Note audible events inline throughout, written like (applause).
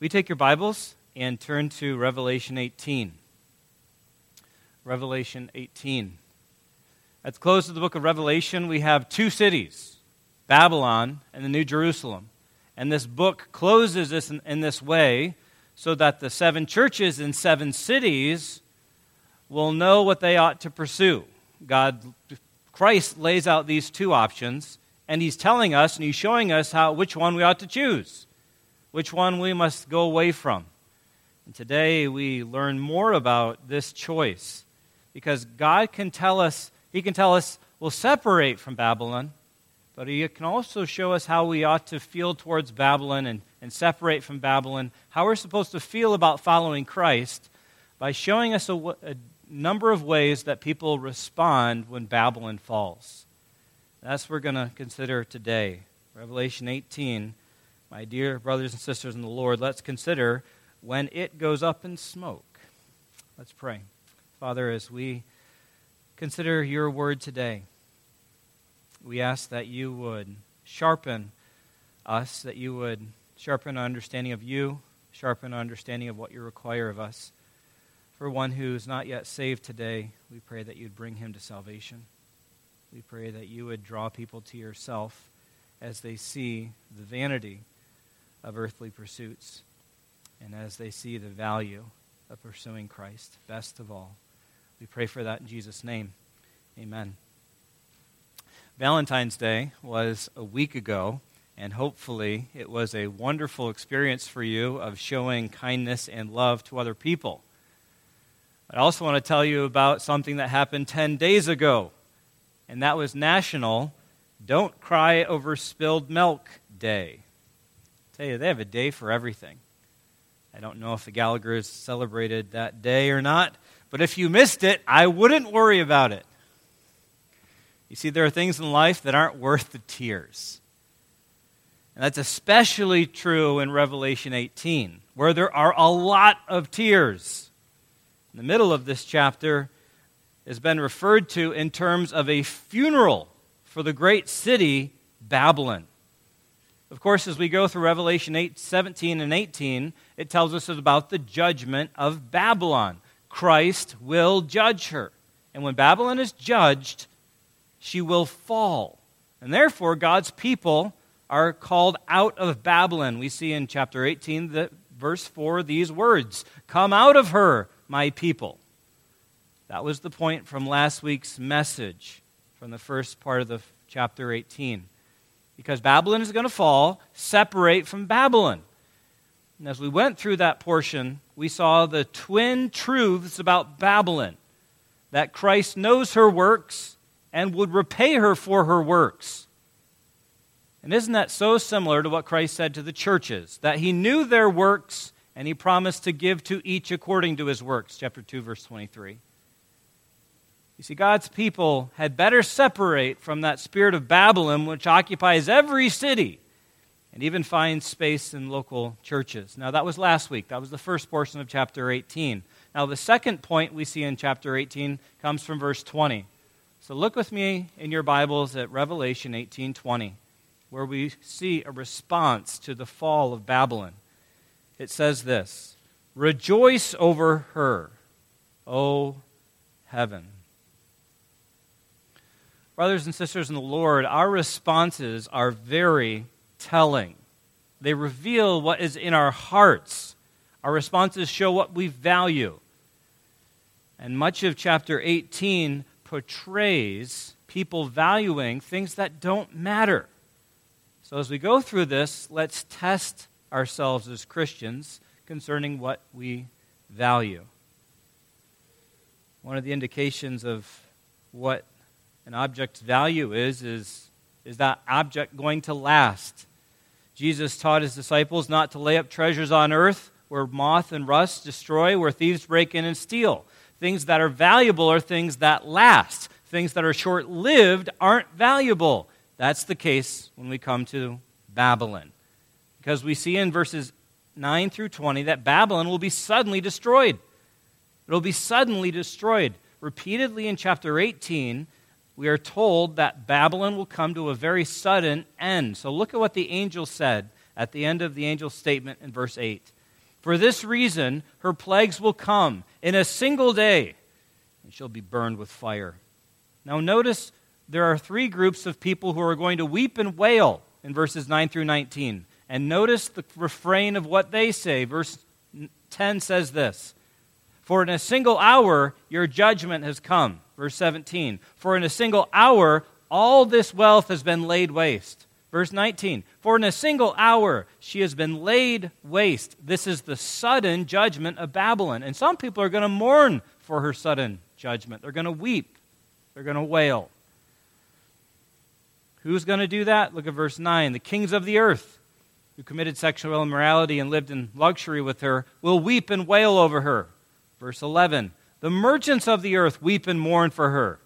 We take your Bibles and turn to Revelation 18. Revelation 18. At the close of the book of Revelation, we have two cities Babylon and the New Jerusalem. And this book closes this in, in this way so that the seven churches in seven cities will know what they ought to pursue. God, Christ lays out these two options, and He's telling us and He's showing us how, which one we ought to choose, which one we must go away from. And today we learn more about this choice because God can tell us, He can tell us we'll separate from Babylon, but He can also show us how we ought to feel towards Babylon and, and separate from Babylon, how we're supposed to feel about following Christ by showing us a, a number of ways that people respond when Babylon falls. That's what we're going to consider today. Revelation 18. My dear brothers and sisters in the Lord, let's consider when it goes up in smoke. Let's pray. Father, as we consider your word today, we ask that you would sharpen us, that you would sharpen our understanding of you, sharpen our understanding of what you require of us. For one who is not yet saved today, we pray that you'd bring him to salvation. We pray that you would draw people to yourself as they see the vanity of earthly pursuits and as they see the value of pursuing Christ best of all. We pray for that in Jesus' name. Amen. Valentine's Day was a week ago, and hopefully it was a wonderful experience for you of showing kindness and love to other people. I also want to tell you about something that happened 10 days ago, and that was National Don't Cry Over Spilled Milk Day. Tell you, they have a day for everything. I don't know if the Gallaghers celebrated that day or not, but if you missed it, I wouldn't worry about it. You see, there are things in life that aren't worth the tears. And that's especially true in Revelation 18, where there are a lot of tears in the middle of this chapter has been referred to in terms of a funeral for the great city, Babylon. Of course, as we go through Revelation 8, 17 and 18, it tells us about the judgment of Babylon. Christ will judge her. And when Babylon is judged, she will fall. And therefore, God's people are called out of Babylon. We see in chapter 18, the, verse 4, these words Come out of her, my people. That was the point from last week's message from the first part of the chapter 18. Because Babylon is going to fall, separate from Babylon. And as we went through that portion, we saw the twin truths about Babylon that Christ knows her works and would repay her for her works. And isn't that so similar to what Christ said to the churches? That he knew their works and he promised to give to each according to his works. Chapter 2, verse 23. You see, God's people had better separate from that spirit of Babylon, which occupies every city and even finds space in local churches. Now, that was last week. That was the first portion of chapter 18. Now, the second point we see in chapter 18 comes from verse 20. So look with me in your Bibles at Revelation 18:20, where we see a response to the fall of Babylon it says this Rejoice over her, O heaven. Brothers and sisters in the Lord, our responses are very telling. They reveal what is in our hearts. Our responses show what we value. And much of chapter 18 portrays people valuing things that don't matter. So as we go through this, let's test ourselves as Christians concerning what we value. One of the indications of what an object's value is is is that object going to last? Jesus taught his disciples not to lay up treasures on earth where moth and rust destroy, where thieves break in and steal. Things that are valuable are things that last. Things that are short lived aren't valuable. That's the case when we come to Babylon because we see in verses 9 through 20 that Babylon will be suddenly destroyed. It will be suddenly destroyed. Repeatedly in chapter 18, we are told that Babylon will come to a very sudden end. So look at what the angel said at the end of the angel's statement in verse 8. For this reason, her plagues will come in a single day, and she'll be burned with fire. Now, notice there are three groups of people who are going to weep and wail in verses 9 through 19. And notice the refrain of what they say. Verse 10 says this For in a single hour your judgment has come. Verse 17. For in a single hour all this wealth has been laid waste. Verse 19, for in a single hour she has been laid waste. This is the sudden judgment of Babylon. And some people are going to mourn for her sudden judgment. They're going to weep, they're going to wail. Who's going to do that? Look at verse 9. The kings of the earth who committed sexual immorality and lived in luxury with her will weep and wail over her. Verse 11. The merchants of the earth weep and mourn for her.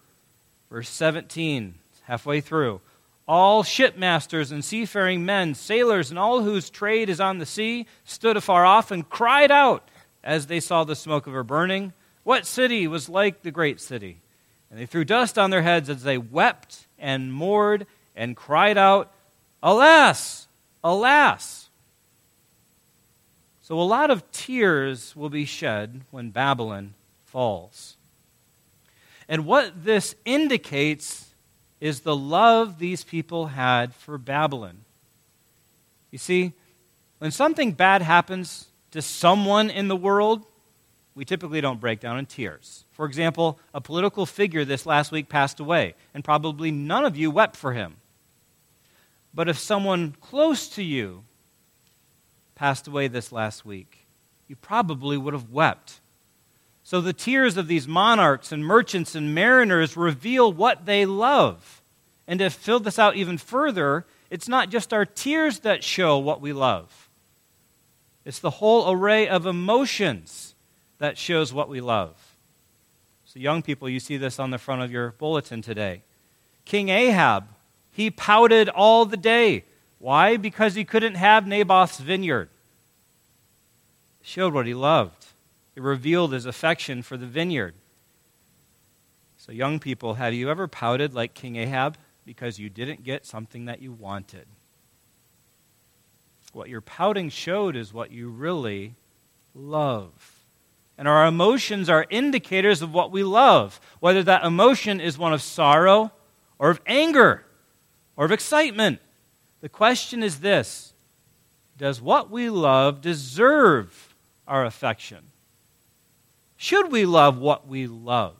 Verse 17, halfway through all shipmasters and seafaring men, sailors, and all whose trade is on the sea stood afar off and cried out as they saw the smoke of her burning. What city was like the great city? And they threw dust on their heads as they wept and mourned and cried out, Alas! Alas! So a lot of tears will be shed when Babylon falls. And what this indicates is the love these people had for Babylon. You see, when something bad happens to someone in the world, we typically don't break down in tears. For example, a political figure this last week passed away, and probably none of you wept for him. But if someone close to you passed away this last week, you probably would have wept. So the tears of these monarchs and merchants and mariners reveal what they love. And to fill this out even further, it's not just our tears that show what we love, it's the whole array of emotions that shows what we love. So, young people, you see this on the front of your bulletin today. King Ahab, he pouted all the day. Why? Because he couldn't have Naboth's vineyard. Showed what he loved. It revealed his affection for the vineyard. So, young people, have you ever pouted like King Ahab because you didn't get something that you wanted? What your pouting showed is what you really love. And our emotions are indicators of what we love, whether that emotion is one of sorrow or of anger or of excitement. The question is this Does what we love deserve our affection? Should we love what we love?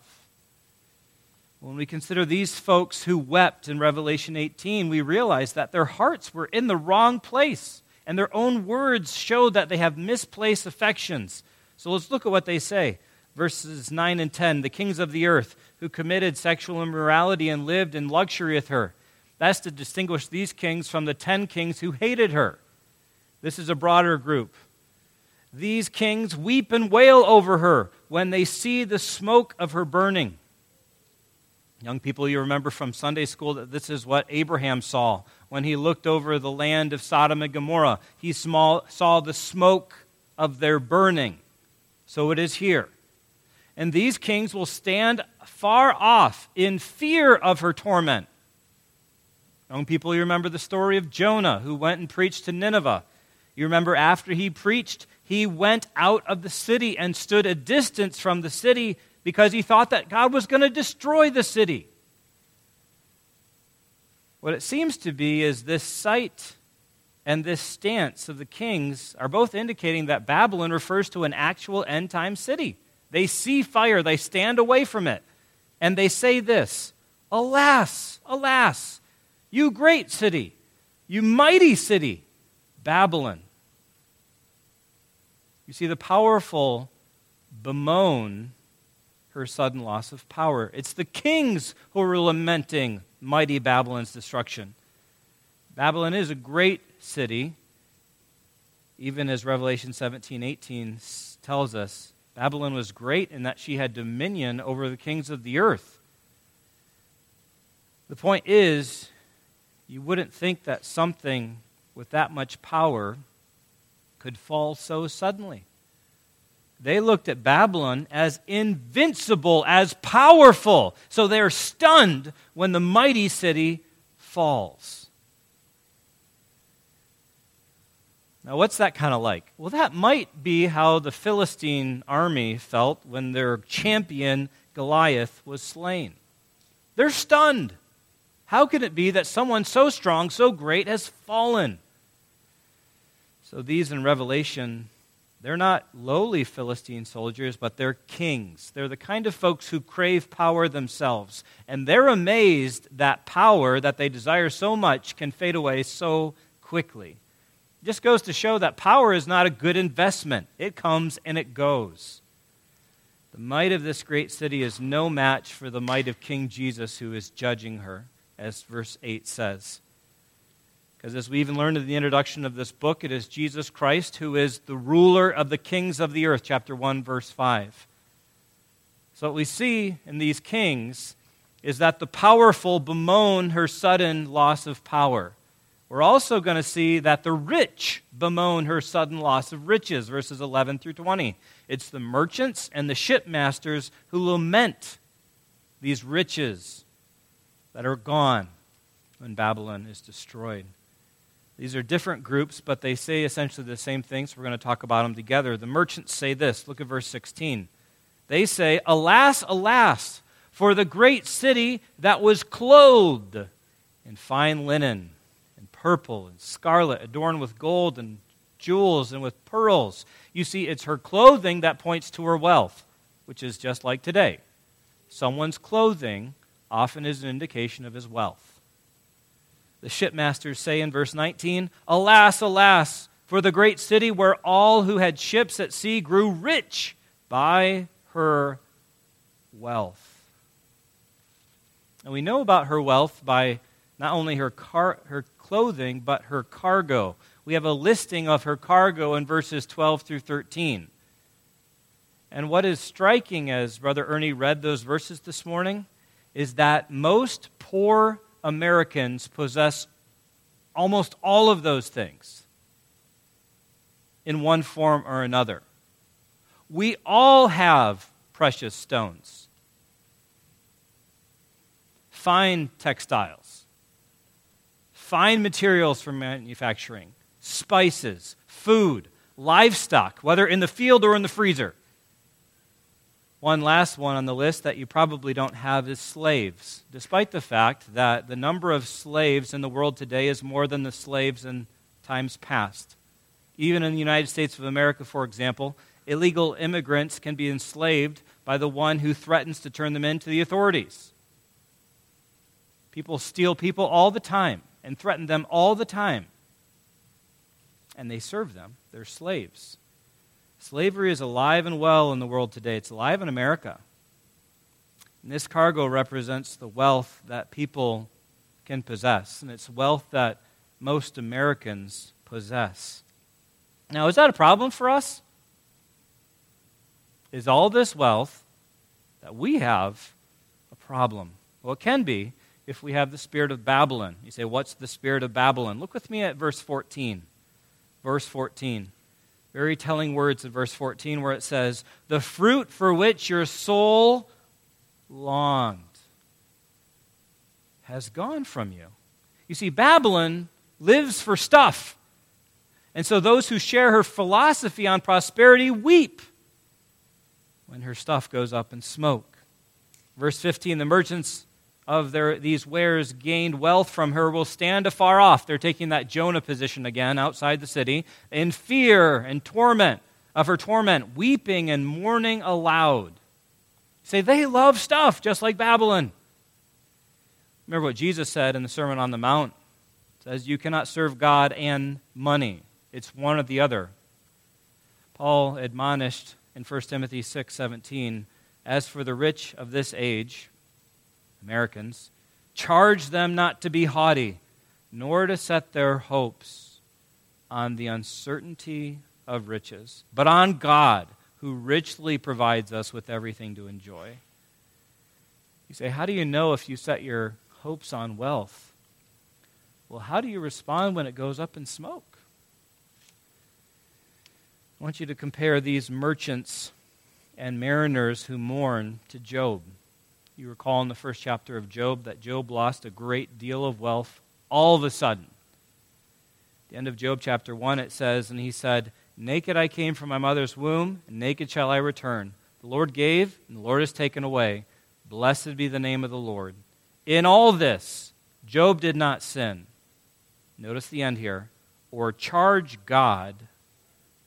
When we consider these folks who wept in Revelation 18, we realize that their hearts were in the wrong place, and their own words show that they have misplaced affections. So let's look at what they say. Verses 9 and 10 The kings of the earth who committed sexual immorality and lived in luxury with her. That's to distinguish these kings from the ten kings who hated her. This is a broader group. These kings weep and wail over her when they see the smoke of her burning. Young people, you remember from Sunday school that this is what Abraham saw when he looked over the land of Sodom and Gomorrah. He saw the smoke of their burning. So it is here. And these kings will stand far off in fear of her torment. Young people, you remember the story of Jonah who went and preached to Nineveh. You remember after he preached, he went out of the city and stood a distance from the city because he thought that God was going to destroy the city. What it seems to be is this sight and this stance of the kings are both indicating that Babylon refers to an actual end time city. They see fire, they stand away from it, and they say this Alas, alas, you great city, you mighty city, Babylon. You see, the powerful bemoan her sudden loss of power. It's the kings who are lamenting mighty Babylon's destruction. Babylon is a great city, even as Revelation 17 18 tells us. Babylon was great in that she had dominion over the kings of the earth. The point is, you wouldn't think that something with that much power could fall so suddenly. They looked at Babylon as invincible, as powerful. So they're stunned when the mighty city falls. Now, what's that kind of like? Well, that might be how the Philistine army felt when their champion Goliath was slain. They're stunned. How can it be that someone so strong, so great, has fallen? So, these in Revelation, they're not lowly Philistine soldiers, but they're kings. They're the kind of folks who crave power themselves. And they're amazed that power that they desire so much can fade away so quickly It just goes to show that power is not a good investment. It comes and it goes. The might of this great city is no match for the might of King Jesus who is judging her, as verse 8 says. Because as we even learned in the introduction of this book, it is Jesus Christ who is the ruler of the kings of the earth, chapter 1, verse 5. So, what we see in these kings is that the powerful bemoan her sudden loss of power. We're also going to see that the rich bemoan her sudden loss of riches, verses 11 through 20. It's the merchants and the shipmasters who lament these riches that are gone when Babylon is destroyed. These are different groups, but they say essentially the same thing, so we're going to talk about them together. The merchants say this look at verse 16. They say, Alas, alas, for the great city that was clothed in fine linen and purple and scarlet, adorned with gold and jewels and with pearls. You see, it's her clothing that points to her wealth, which is just like today. Someone's clothing often is an indication of his wealth. The shipmasters say in verse 19, Alas, alas, for the great city where all who had ships at sea grew rich by her wealth. And we know about her wealth by not only her, car, her clothing, but her cargo. We have a listing of her cargo in verses 12 through 13. And what is striking as Brother Ernie read those verses this morning is that most poor Americans possess almost all of those things in one form or another. We all have precious stones, fine textiles. Fine materials for manufacturing, spices, food, livestock, whether in the field or in the freezer. One last one on the list that you probably don't have is slaves, despite the fact that the number of slaves in the world today is more than the slaves in times past. Even in the United States of America, for example, illegal immigrants can be enslaved by the one who threatens to turn them in to the authorities. People steal people all the time and threaten them all the time. And they serve them, they're slaves. Slavery is alive and well in the world today, it's alive in America. And this cargo represents the wealth that people can possess, and it's wealth that most Americans possess. Now, is that a problem for us? Is all this wealth that we have a problem? Well, it can be if we have the spirit of Babylon. You say, What's the spirit of Babylon? Look with me at verse 14. Verse 14. Very telling words in verse 14 where it says, The fruit for which your soul longed has gone from you. You see, Babylon lives for stuff. And so those who share her philosophy on prosperity weep when her stuff goes up in smoke. Verse 15 the merchants of their, these wares gained wealth from her will stand afar off. They're taking that Jonah position again outside the city, in fear and torment of her torment, weeping and mourning aloud. Say, they love stuff just like Babylon. Remember what Jesus said in the Sermon on the Mount. It says, You cannot serve God and money. It's one or the other. Paul admonished in 1 Timothy 6 17, As for the rich of this age, Americans, charge them not to be haughty, nor to set their hopes on the uncertainty of riches, but on God, who richly provides us with everything to enjoy. You say, How do you know if you set your hopes on wealth? Well, how do you respond when it goes up in smoke? I want you to compare these merchants and mariners who mourn to Job. You recall in the first chapter of Job that Job lost a great deal of wealth all of a sudden. At the end of Job chapter 1, it says, And he said, Naked I came from my mother's womb, and naked shall I return. The Lord gave, and the Lord has taken away. Blessed be the name of the Lord. In all this, Job did not sin. Notice the end here, or charge God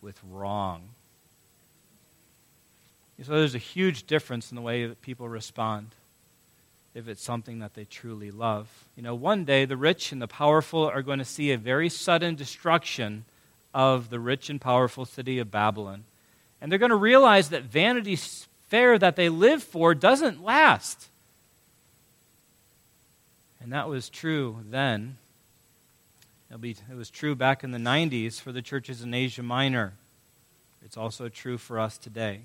with wrong. So there's a huge difference in the way that people respond if it's something that they truly love. You know, one day the rich and the powerful are going to see a very sudden destruction of the rich and powerful city of Babylon. And they're going to realize that Vanity Fair that they live for doesn't last. And that was true then. Be, it was true back in the 90s for the churches in Asia Minor. It's also true for us today.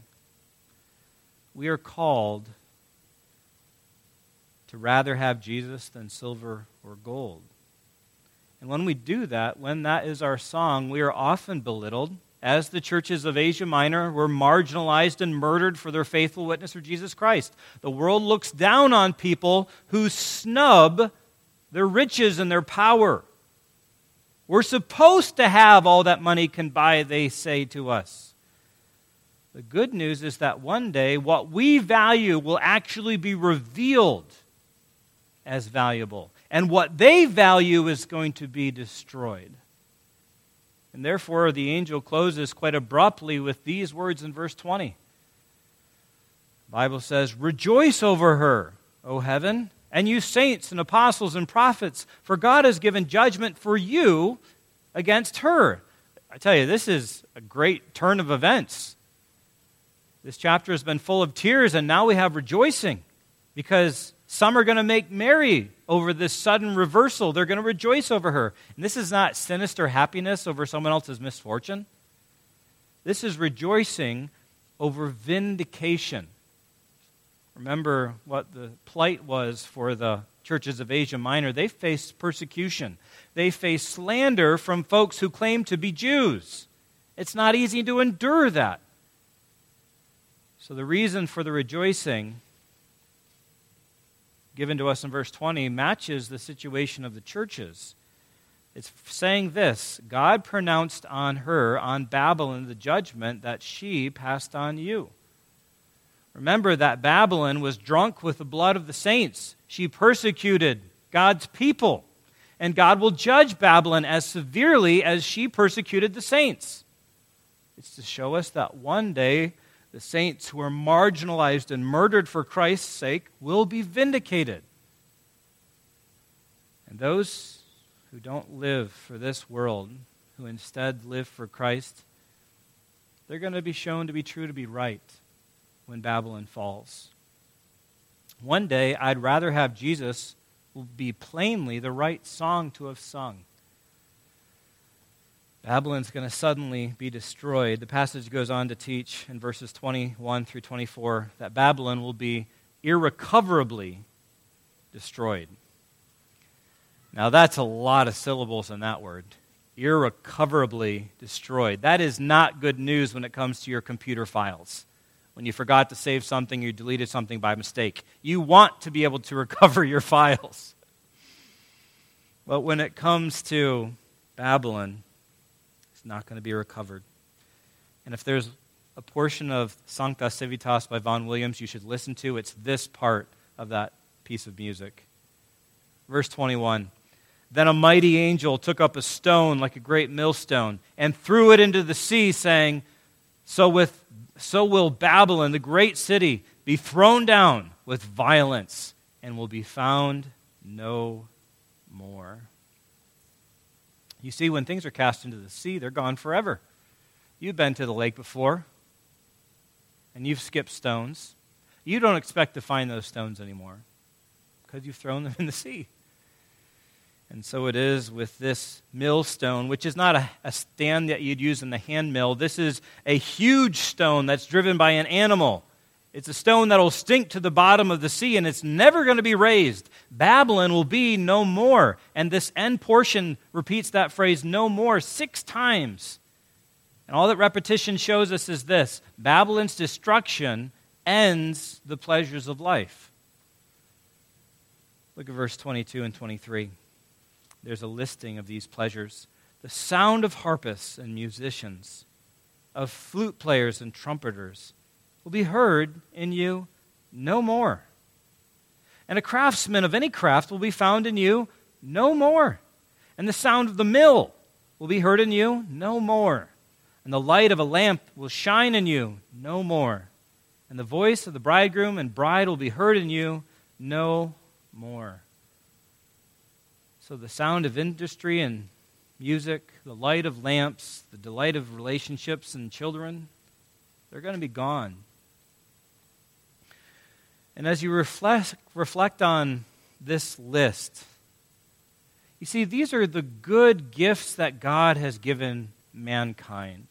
We are called to rather have Jesus than silver or gold. And when we do that, when that is our song, we are often belittled. As the churches of Asia Minor were marginalized and murdered for their faithful witness for Jesus Christ. The world looks down on people who snub their riches and their power. We're supposed to have all that money can buy, they say to us. The good news is that one day what we value will actually be revealed as valuable and what they value is going to be destroyed. And therefore, the angel closes quite abruptly with these words in verse 20. The Bible says, Rejoice over her, O heaven, and you saints and apostles and prophets, for God has given judgment for you against her. I tell you, this is a great turn of events. This chapter has been full of tears, and now we have rejoicing because some are going to make merry over this sudden reversal. They're going to rejoice over her. And this is not sinister happiness over someone else's misfortune. This is rejoicing over vindication. Remember what the plight was for the churches of Asia Minor. They faced persecution, they faced slander from folks who claimed to be Jews. It's not easy to endure that. So, the reason for the rejoicing given to us in verse 20 matches the situation of the churches. It's saying this God pronounced on her, on Babylon, the judgment that she passed on you. Remember that Babylon was drunk with the blood of the saints. She persecuted God's people. And God will judge Babylon as severely as she persecuted the saints. It's to show us that one day the saints who are marginalized and murdered for Christ's sake will be vindicated. And those who don't live for this world, who instead live for Christ, they're going to be shown to be true, to be right when Babylon falls. One day, I'd rather have Jesus be plainly the right song to have sung Babylon's going to suddenly be destroyed. The passage goes on to teach in verses 21 through 24 that Babylon will be irrecoverably destroyed. Now, that's a lot of syllables in that word. Irrecoverably destroyed. That is not good news when it comes to your computer files. When you forgot to save something, you deleted something by mistake. You want to be able to (laughs) recover your files. But when it comes to Babylon, not going to be recovered. And if there's a portion of Sancta Civitas by Vaughan Williams you should listen to, it's this part of that piece of music. Verse 21 Then a mighty angel took up a stone like a great millstone and threw it into the sea, saying, So, with, so will Babylon, the great city, be thrown down with violence and will be found no more. You see, when things are cast into the sea, they're gone forever. You've been to the lake before, and you've skipped stones. You don't expect to find those stones anymore because you've thrown them (laughs) in the sea. And so it is with this millstone, which is not a, a, stand that you'd use in the hand mill. This is a huge stone that's driven by an animal. It's a stone that will sink to the bottom of the sea and it's never going to be raised. Babylon will be no more. And this end portion repeats that phrase, no more, six times. And all that repetition shows us is this Babylon's destruction ends the pleasures of life. Look at verse 22 and 23. There's a listing of these pleasures. the sound of harpists and musicians, of flute players and trumpeters, will be heard in you no more. And a craftsman of any craft will be found in you no more. And the sound of the mill will be heard in you no more. And the light of a lamp will shine in you no more. And the voice of the bridegroom and bride will be heard in you no more. So the sound of industry and music, the light of lamps, the delight of relationships and children, they're going to be gone. And as you reflect, reflect on this list, you see, these are the good gifts that God has given mankind.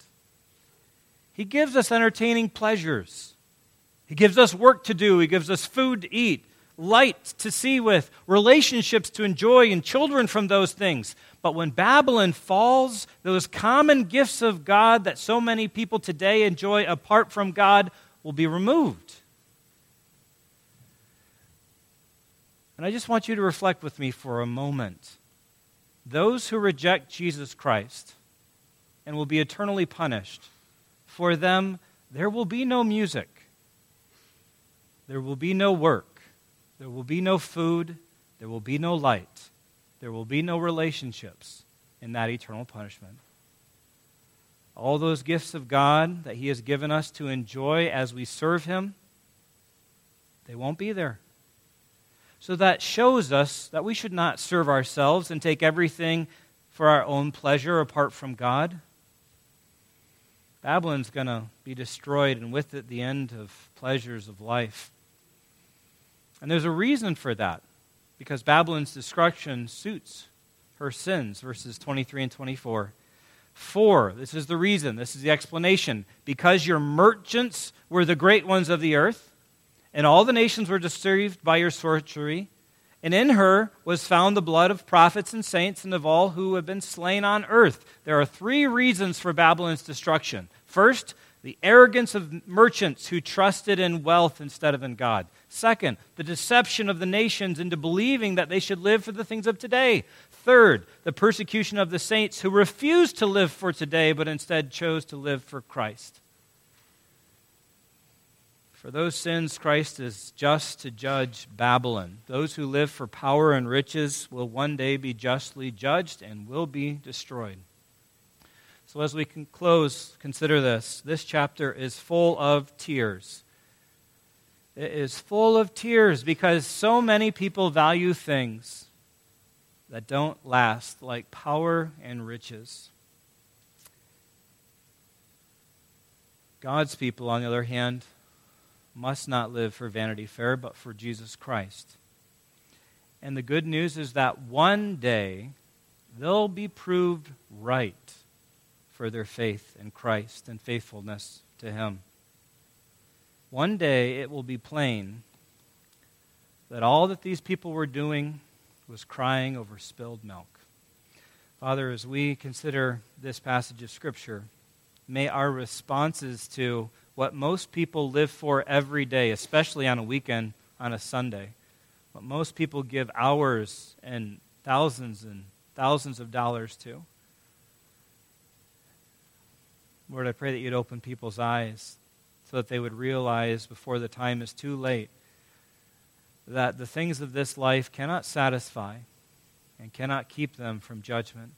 He gives us entertaining pleasures. He gives us work to do. He gives us food to eat, light to see with, relationships to enjoy, and children from those things. But when Babylon falls, those common gifts of God that so many people today enjoy apart from God will be removed. And I just want you to reflect with me for a moment. Those who reject Jesus Christ and will be eternally punished, for them there will be no music, there will be no work, there will be no food, there will be no light, there will be no relationships in that eternal punishment. All those gifts of God that He has given us to enjoy as we serve Him, they won't be there. So that shows us that we should not serve ourselves and take everything for our own pleasure apart from God. Babylon's going to be destroyed, and with it, the end of pleasures of life. And there's a reason for that, because Babylon's destruction suits her sins, verses 23 and 24. For, this is the reason, this is the explanation, because your merchants were the great ones of the earth and all the nations were deceived by your sorcery. And in her was found the blood of prophets and saints and of all who have been slain on earth. There are three reasons for Babylon's destruction. First, the arrogance of merchants who trusted in wealth instead of in God. Second, the deception of the nations into believing that they should live for the things of today. Third, the persecution of the saints who refused to live for today but instead chose to live for Christ. For those sins, Christ is just to judge Babylon. Those who live for power and riches will one day be justly judged and will be destroyed. So, as we close, consider this. This chapter is full of tears. It is full of tears because so many people value things that don't last, like power and riches. God's people, on the other hand, must not live for Vanity Fair, but for Jesus Christ. And the good news is that one day they'll be proved right for their faith in Christ and faithfulness to Him. One day it will be plain that all that these people were doing was crying over spilled milk. Father, as we consider this passage of Scripture, may our responses to what most people live for every day, especially on a weekend, on a Sunday. What most people give hours and thousands and thousands of dollars to. Lord, I pray that you'd open people's eyes so that they would realize before the time is too late that the things of this life cannot satisfy and cannot keep them from judgment.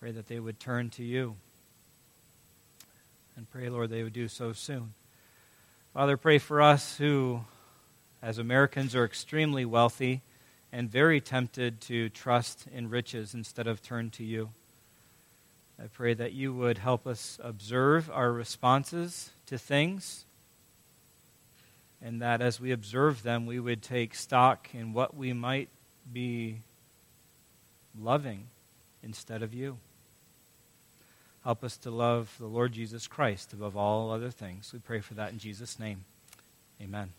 Pray that they would turn to you and pray, Lord, they would do so soon. Father, pray for us who, as Americans, are extremely wealthy and very tempted to trust in riches instead of turn to you. I pray that you would help us observe our responses to things, and that as we observe them, we would take stock in what we might be loving instead of you. Help us to love the Lord Jesus Christ above all other things. We pray for that in Jesus' name. Amen.